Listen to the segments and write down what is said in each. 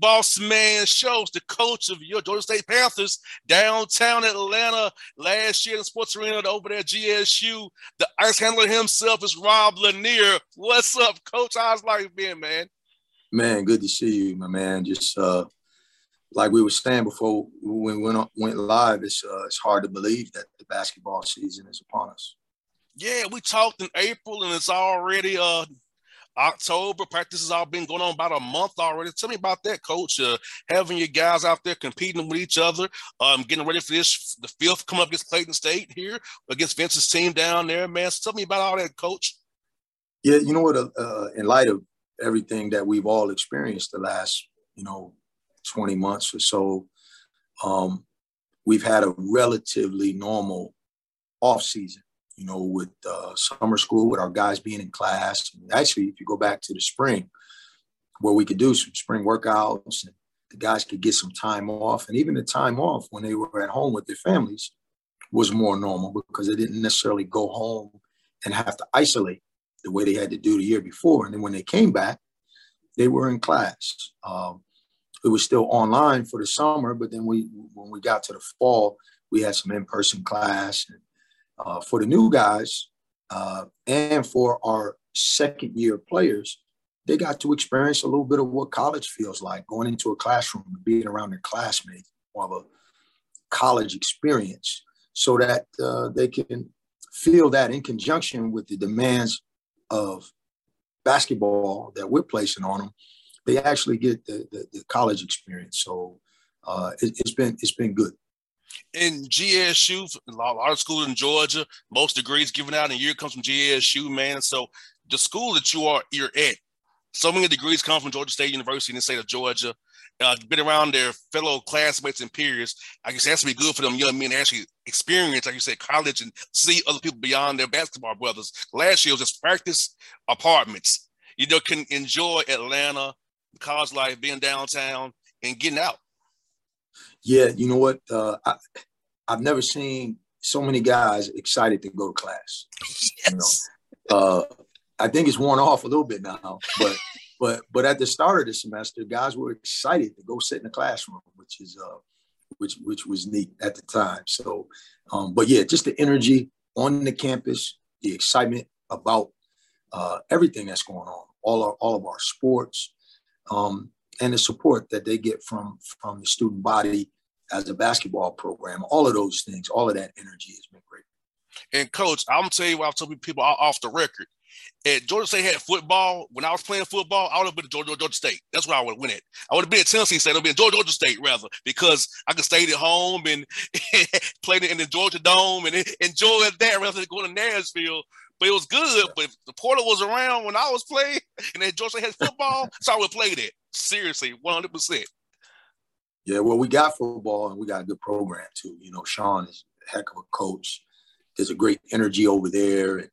Boss Man shows the coach of your Georgia State Panthers downtown Atlanta last year in the sports arena over there at GSU. The ice handler himself is Rob Lanier. What's up, coach? How's life been, man? Man, good to see you, my man. Just uh, like we were saying before we went went live, it's uh, it's hard to believe that the basketball season is upon us. Yeah, we talked in April, and it's already uh October. Practice has all been going on about a month already. Tell me about that, coach. Uh, having your guys out there competing with each other, um, getting ready for this, the fifth come up against Clayton State here, against Vince's team down there, man. So tell me about all that, coach. Yeah, you know what? Uh, uh in light of everything that we've all experienced the last, you know, 20 months or so, um, we've had a relatively normal off season you know, with uh, summer school, with our guys being in class. Actually, if you go back to the spring, where we could do some spring workouts and the guys could get some time off, and even the time off when they were at home with their families was more normal because they didn't necessarily go home and have to isolate the way they had to do the year before. And then when they came back, they were in class. Um, it was still online for the summer, but then we, when we got to the fall, we had some in-person class and uh, for the new guys uh, and for our second year players, they got to experience a little bit of what college feels like going into a classroom and being around their classmates, more of a college experience, so that uh, they can feel that in conjunction with the demands of basketball that we're placing on them, they actually get the, the, the college experience. So uh, it, has been it's been good in GSU, a lot of schools in Georgia, most degrees given out in a year comes from GSU, man. So the school that you are you're at, so many degrees come from Georgia State University in the state of Georgia. Uh, been around their fellow classmates and peers. I guess it has to be good for them young men to actually experience, like you said, college and see other people beyond their basketball brothers. Last year was just practice apartments. You know, can enjoy Atlanta, college life, being downtown, and getting out. Yeah, you know what? Uh, I, I've never seen so many guys excited to go to class. Yes. You know? uh, I think it's worn off a little bit now, but but but at the start of the semester, guys were excited to go sit in the classroom, which is uh, which which was neat at the time. So, um, but yeah, just the energy on the campus, the excitement about uh, everything that's going on, all our, all of our sports, um, and the support that they get from from the student body as a basketball program. All of those things, all of that energy has been great. And coach, I'm gonna tell you I've told people off the record. At Georgia State had football. When I was playing football, I would have been at Georgia, Georgia State. That's where I would have went at. I would have been at Tennessee State. I would have been Georgia, Georgia State rather, because I could stay at home and play in the Georgia Dome and enjoy that rather than going to Nashville. But it was good. But if the portal was around when I was playing and then Georgia had football, so I would play that. Seriously, 100 percent yeah, well, we got football and we got a good program too. You know, Shawn is a heck of a coach. There's a great energy over there, and,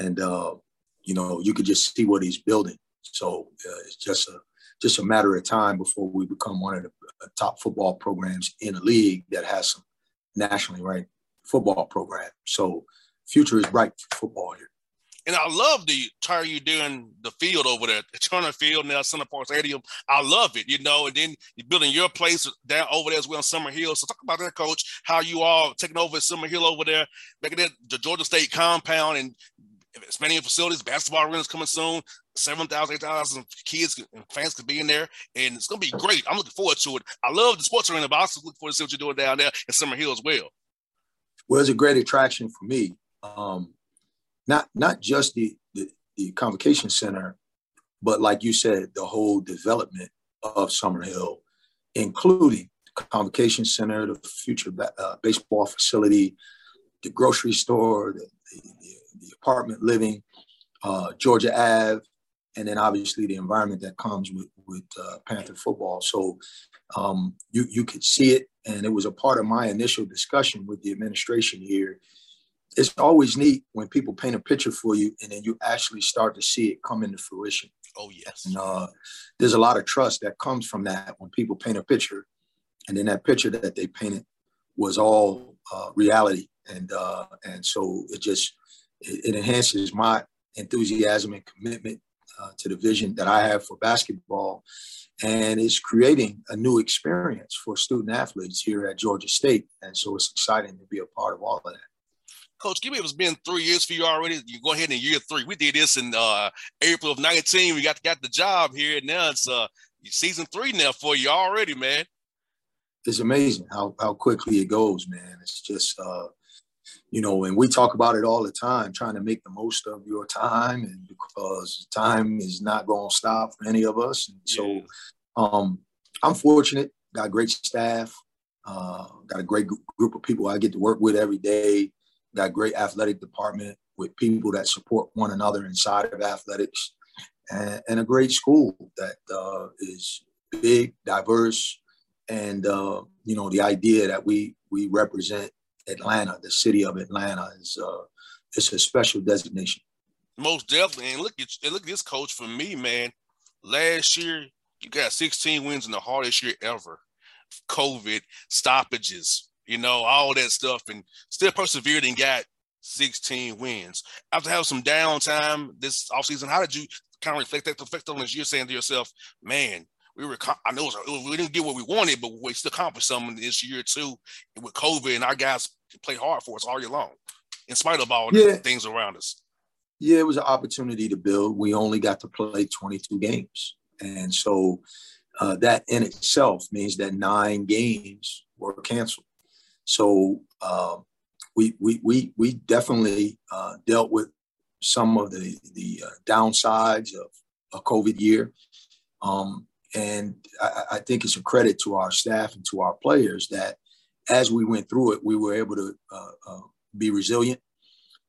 and uh, you know, you could just see what he's building. So uh, it's just a just a matter of time before we become one of the uh, top football programs in a league that has some nationally ranked football program. So future is bright for football here. And I love the turn you doing the field over there, Turner Field now, Center Parc Stadium. I love it, you know. And then you're building your place down over there as well, Summerhill So talk about that, Coach. How you all taking over Summerhill over there, making it the Georgia State compound and expanding facilities. Basketball arenas coming soon. 7,000, 8,000 kids and fans could be in there, and it's gonna be great. I'm looking forward to it. I love the sports arena, but I also look forward to see what you're doing down there in Summerhill as well. Well, it's a great attraction for me. Um, not not just the, the, the convocation center, but like you said, the whole development of Summerhill, including convocation center, the future uh, baseball facility, the grocery store, the, the, the apartment living, uh, Georgia Ave, and then obviously the environment that comes with with uh, Panther football. So um, you you could see it, and it was a part of my initial discussion with the administration here it's always neat when people paint a picture for you and then you actually start to see it come into fruition. Oh yes. And, uh, there's a lot of trust that comes from that when people paint a picture, and then that picture that they painted was all uh, reality, and uh, and so it just it, it, enhances my enthusiasm and commitment uh, to the vision that I have for basketball, and it's creating a new experience for student athletes here at Georgia State, and so it's exciting to be a part of all of that. Coach, give me it's been three years for you already. You go ahead in year three. We did this in uh, April of 19. We got got the job here. And now it's uh, season three now for you already, man. It's amazing how how quickly it goes, man. It's just uh, you know, and we talk about it all the time, trying to make the most of your time, and because time is not going to stop for any of us. And so, yeah. um, I'm fortunate, got great staff, uh, got a great group of people I get to work with every day a great athletic department with people that support one another inside of athletics, and, and a great school that uh, is big, diverse, and uh, you know the idea that we we represent Atlanta, the city of Atlanta, is uh, it's a special designation. Most definitely, and look at look at this coach for me, man. Last year, you got 16 wins in the hardest year ever. COVID stoppages, you know, all that stuff, and still persevered and got 16 wins. After having some downtime this offseason, how did you kind of reflect that reflect on this year, saying to yourself, man, we were I know was, we didn't get what we wanted, but we still accomplished something this year too with COVID, and our guys play hard for us all year long, in spite of all yeah. the things around us. Yeah, it was an opportunity to build. We only got to play 22 games, and so uh, that in itself means that nine games were canceled. So uh, we, we, we, we definitely uh, dealt with some of the, the uh, downsides of a COVID year. Um, and I, I, think it's a credit to our staff and to our players that as we went through it, we were able to uh, uh, be resilient.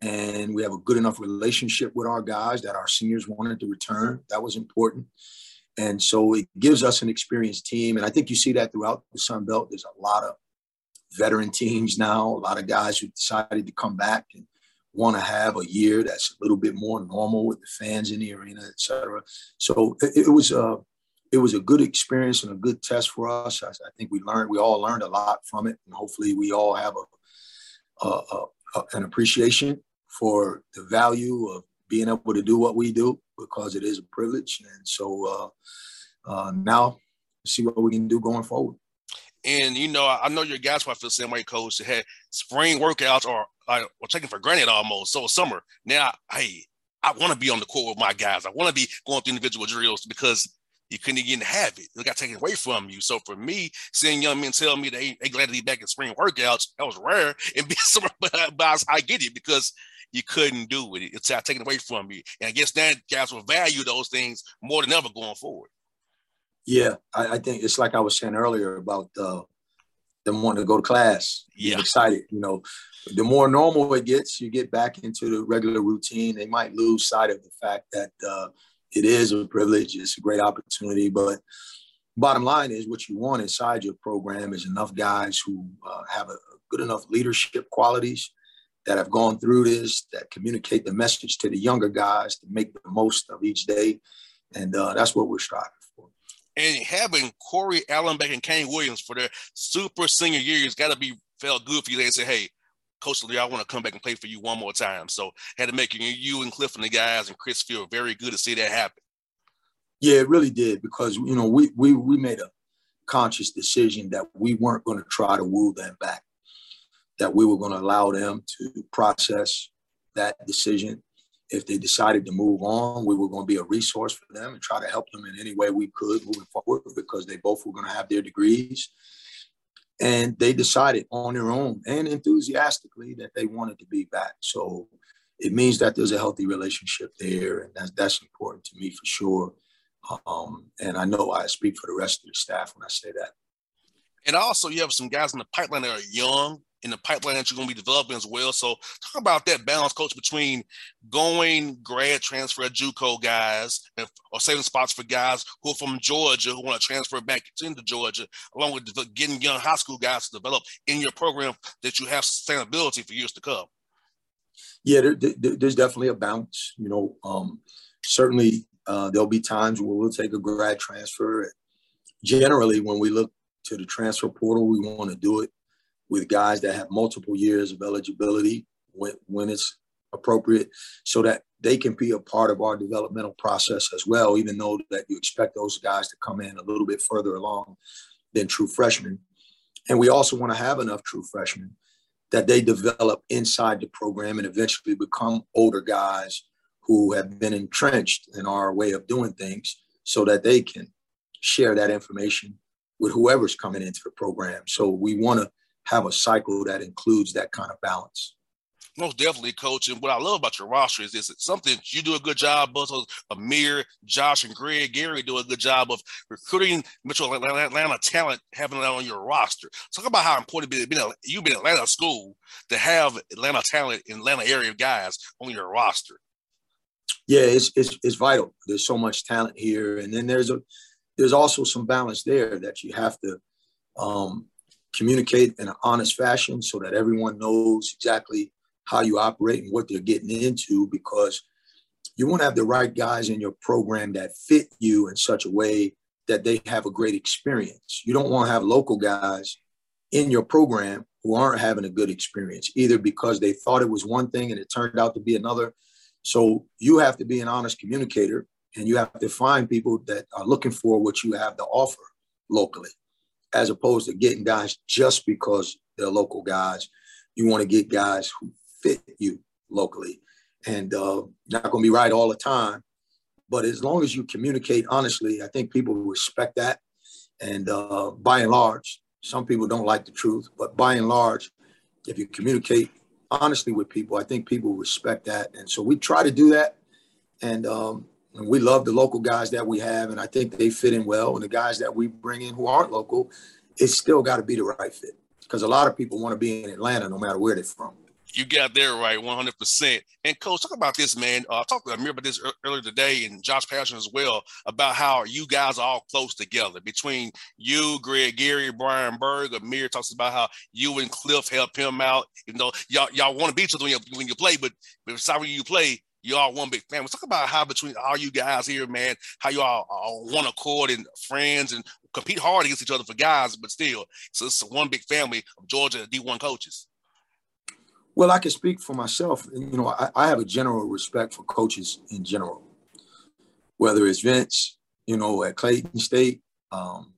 And we have a good enough relationship with our guys that our seniors wanted to return. That was important. And so it gives us an experienced team. And I think you see that throughout the Sun Belt. There's a lot of veteran teams now, a lot of guys who decided to come back and want to have a year that's a little bit more normal with the fans in the arena, et cetera. So it, it was a it was a good experience and a good test for us. I, I, think we learned, we all learned a lot from it, and hopefully we all have a, a, a, an appreciation for the value of being able to do what we do because it is a privilege. And so uh, uh, now see what we can do going forward. And you know, I know your guys might feel the same way, coach. They had spring workouts or like or taken for granted almost. So summer. Now, hey, I want to be on the court with my guys. I want to be going through individual drills because you couldn't even have it. It got taken away from you. So for me, seeing young men tell me they they glad to be back in spring workouts, that was rare. And be summer, but, but I get it because you couldn't do it. It's taken away from you. And I guess that guys will value those things more than ever going forward. Yeah, I, I, think it's like I was saying earlier about uh, them wanting to go to class. Yeah, excited. You know, the more normal it gets, you get back into the regular routine. They might lose sight of the fact that uh, it is a privilege. It's a great opportunity, but bottom line is what you want inside your program is enough guys who uh, have a, good enough leadership qualities that have gone through this that communicate the message to the younger guys to make the most of each day and uh, that's what we're striving and having Corey Allen back and Kane Williams for their super senior years got to be felt good for you. They say, hey, Coach Lee, I want to come back and play for you one more time. So had to make you and Cliff and the guys and Chris feel very good to see that happen. Yeah, it really did because you know we we we made a conscious decision that we weren't going to try to woo them back, that we were going to allow them to process that decision. If they decided to move on, we were going to be a resource for them and try to help them in any way we could moving forward because they both were going to have their degrees. And they decided on their own and enthusiastically that they wanted to be back. So it means that there's a healthy relationship there. And that's, that's important to me for sure. Um, and I know I speak for the rest of the staff when I say that. And also, you have some guys in the pipeline that are young in the pipeline that you're going to be developing as well. So, talk about that balance, coach, between going grad transfer JUCO guys or saving spots for guys who are from Georgia who want to transfer back into Georgia, along with getting young high school guys to develop in your program that you have sustainability for years to come. Yeah, there, there, there's definitely a balance. You know, um, certainly uh, there'll be times where we'll take a grad transfer. Generally, when we look to the transfer portal, we want to do it with guys that have multiple years of eligibility when, when it's appropriate so that they can be a part of our developmental process as well, even though that you expect those guys to come in a little bit further along than true freshmen. And we also want to have enough true freshmen that they develop inside the program and eventually become older guys who have been entrenched in our way of doing things so that they can share that information with whoever's coming into the program. So we want to have a cycle that includes that kind of balance. Most definitely, coach. And what I love about your roster is it's something you do a good job. Both Amir, Josh, and Greg Gary do a good job of recruiting Metro Atlanta talent, having that on your roster. Talk about how important it is. Being you've been Atlanta school to have Atlanta talent in Atlanta area guys on your roster yeah, it's, it's it's vital. There's so much talent here, and then there's a there's also some balance there that you have to um, communicate in an honest fashion so that everyone knows exactly how you operate and what they're getting into because you want to have the right guys in your program that fit you in such a way that they have a great experience. You don't want to have local guys in your program who aren't having a good experience, either because they thought it was one thing and it turned out to be another, so you have to be an honest communicator and you have to find people that are looking for what you have to offer locally, as opposed to getting guys just because they're local guys. You want to get guys who fit you locally. And uh, not going to be right all the time. But as long as you communicate honestly, I think people respect that. And uh, by and large, some people don't like the truth, but by and large, if you communicate honestly with people. I think people respect that, and so we try to do that. And, um, and we love the local guys that we have, and I think they fit in well. And the guys that we bring in who aren't local, it's still got to be the right fit because a lot of people want to be in Atlanta no matter where they're from. You got there right, 100%. And coach, talk about this, man. Uh, I talked to Amir about this earlier today and Josh Pastner as well about how you guys are all close together between you, Greg Gary, Brian Burg. Amir talks about how you and Cliff help him out. You know, y'all, y'all want to beat each other when you, when you play, but besides when you play, you all one big family. Talk about how between all you guys here, man, how you all are one accord and friends and compete hard against each other for guys, but still, so it's one big family of Georgia D1 coaches. Well, I can speak for myself. You know, I, I have a general respect for coaches in general, whether it's Vince, you know, at Clayton State. Um,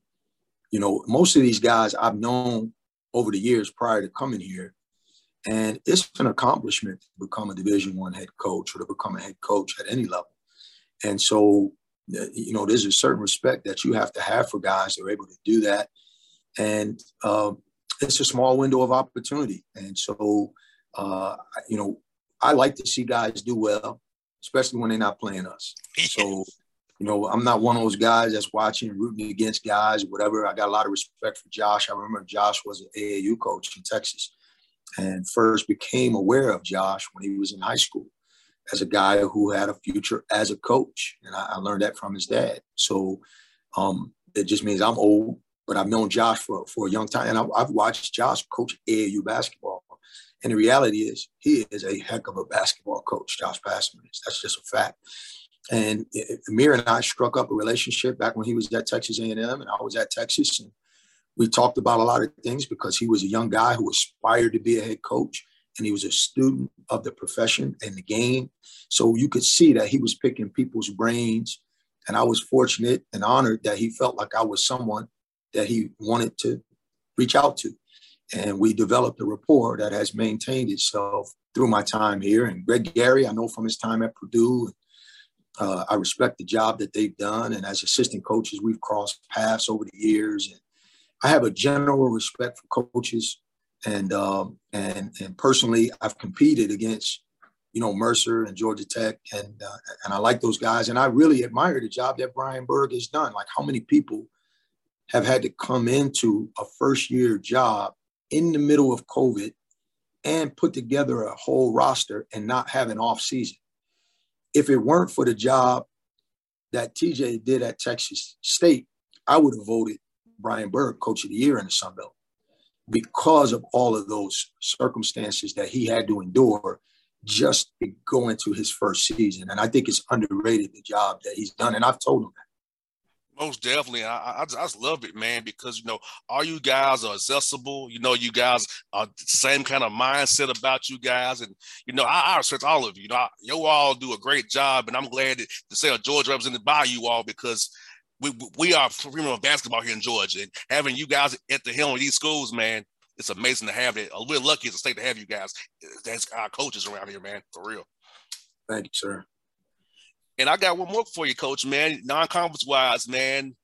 you know, most of these guys I've known over the years prior to coming here, and it's an accomplishment to become a Division One head coach or to become a head coach at any level. And so, you know, there's a certain respect that you have to have for guys that are able to do that, and uh, it's a small window of opportunity. And so, uh, you know, I like to see guys do well, especially when they're not playing us. So, you know, I'm not one of those guys that's watching rooting against guys, or whatever. I got a lot of respect for Josh. I remember Josh was an AAU coach in Texas and first became aware of Josh when he was in high school as a guy who had a future as a coach. And I, I learned that from his dad. So um, it just means I'm old, but I've known Josh for, for a young time. And I, I've watched Josh coach AAU basketball and the reality is, he is a heck of a basketball coach, Josh is. That's just a fact. And Amir and I struck up a relationship back when he was at Texas A&M and I was at Texas. And we talked about a lot of things because he was a young guy who aspired to be a head coach. and he was a student of the profession and the game. So you could see that he was picking people's brains. And I was fortunate and honored that he felt like I was someone that he wanted to reach out to. And we developed a rapport that has maintained itself through my time here. And Greg Gary, I know from his time at Purdue, uh, I respect the job that they've done. And as assistant coaches, we've crossed paths over the years. And I have a general respect for coaches. And um, and and personally, I've competed against, you know, Mercer and Georgia Tech, and uh, and I like those guys. And I really admire the job that Brian Burg has done. Like how many people have had to come into a first year job in the middle of COVID and put together a whole roster and not have an off season. If it weren't for the job that TJ did at Texas State, I would have voted Brian Burg coach of the year in the Sun Belt because of all of those circumstances that he had to endure just to go into his first season. And I think it's underrated the job that he's done. And I've told him that. Most definitely. I, I, just, I just love it, man, because, you know, all you guys are accessible. You know, you guys are the same kind of mindset about you guys. And, you know, I, I respect all of you. You know, I, you all do a great job. And I'm glad to, to say uh, a Georgia represented by you all because we, we are premium basketball here in Georgia. And having you guys at the helm of these schools, man, it's amazing to have it. Uh, we're lucky as a state to have you guys. That's our coaches around here, man, for real. Thank you, sir. And I got one more for you, coach, man. Non-conference wise, man.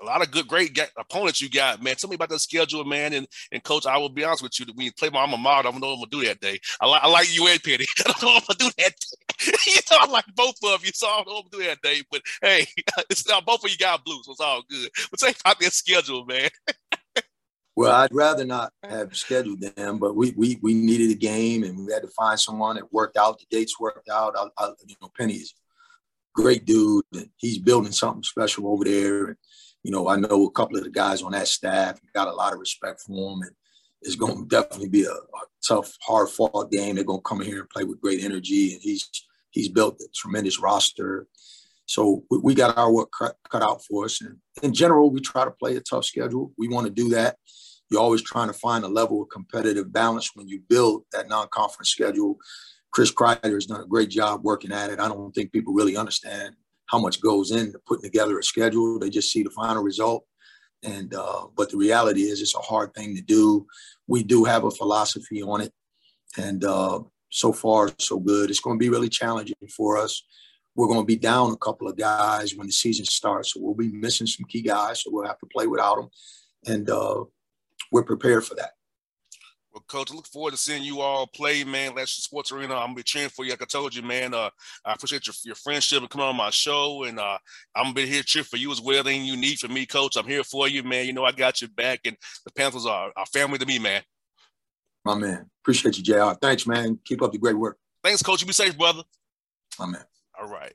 A lot of good, great opponents you got, man. Tell me about the schedule, man. And and coach, I will be honest with you. When you play my alma mater, I don't know what I'm gonna do that day. I, like I like you and Penny. I don't know what I'm gonna do that day. you know, I like both of you, so I don't know what I'm gonna do that day. But hey, it's uh, both of you got blues, so it's all good. But take out their schedule, man. Well, I'd rather not have scheduled them, but we we we needed a game, and we had to find someone that worked out. The dates worked out. I, I, you know, Penny's great dude, and he's building something special over there. And you know, I know a couple of the guys on that staff. Got a lot of respect for him, and it's going to definitely be a, a tough, hard fought game. They're going to come here and play with great energy, and he's he's built a tremendous roster. So we, we got our work cut, cut out for us. And in general, we try to play a tough schedule. We want to do that. You're always trying to find a level of competitive balance when you build that non-conference schedule Chris Kreider has done a great job working at it. I don't think people really understand how much goes into putting together a schedule. They just see the final result. And uh, but the reality is, it's a hard thing to do. We do have a philosophy on it, and uh, so far so good. It's going to be really challenging for us. We're going to be down a couple of guys when the season starts, so we'll be missing some key guys. So we'll have to play without them, and uh, we're prepared for that. Well, coach, I look forward to seeing you all play, man. Last Sports Arena. I'm gonna be cheering for you. Like I told you, man. Uh, I appreciate your, your friendship and coming on my show, and uh, I'm gonna be here cheering for you as well. Anything you need from me, coach, I'm here for you, man. You know I got your back, and the Panthers are, are family to me, man. My man, appreciate you, Jr. Thanks, man. Keep up the great work. Thanks, coach. You be safe, brother. My man. All right.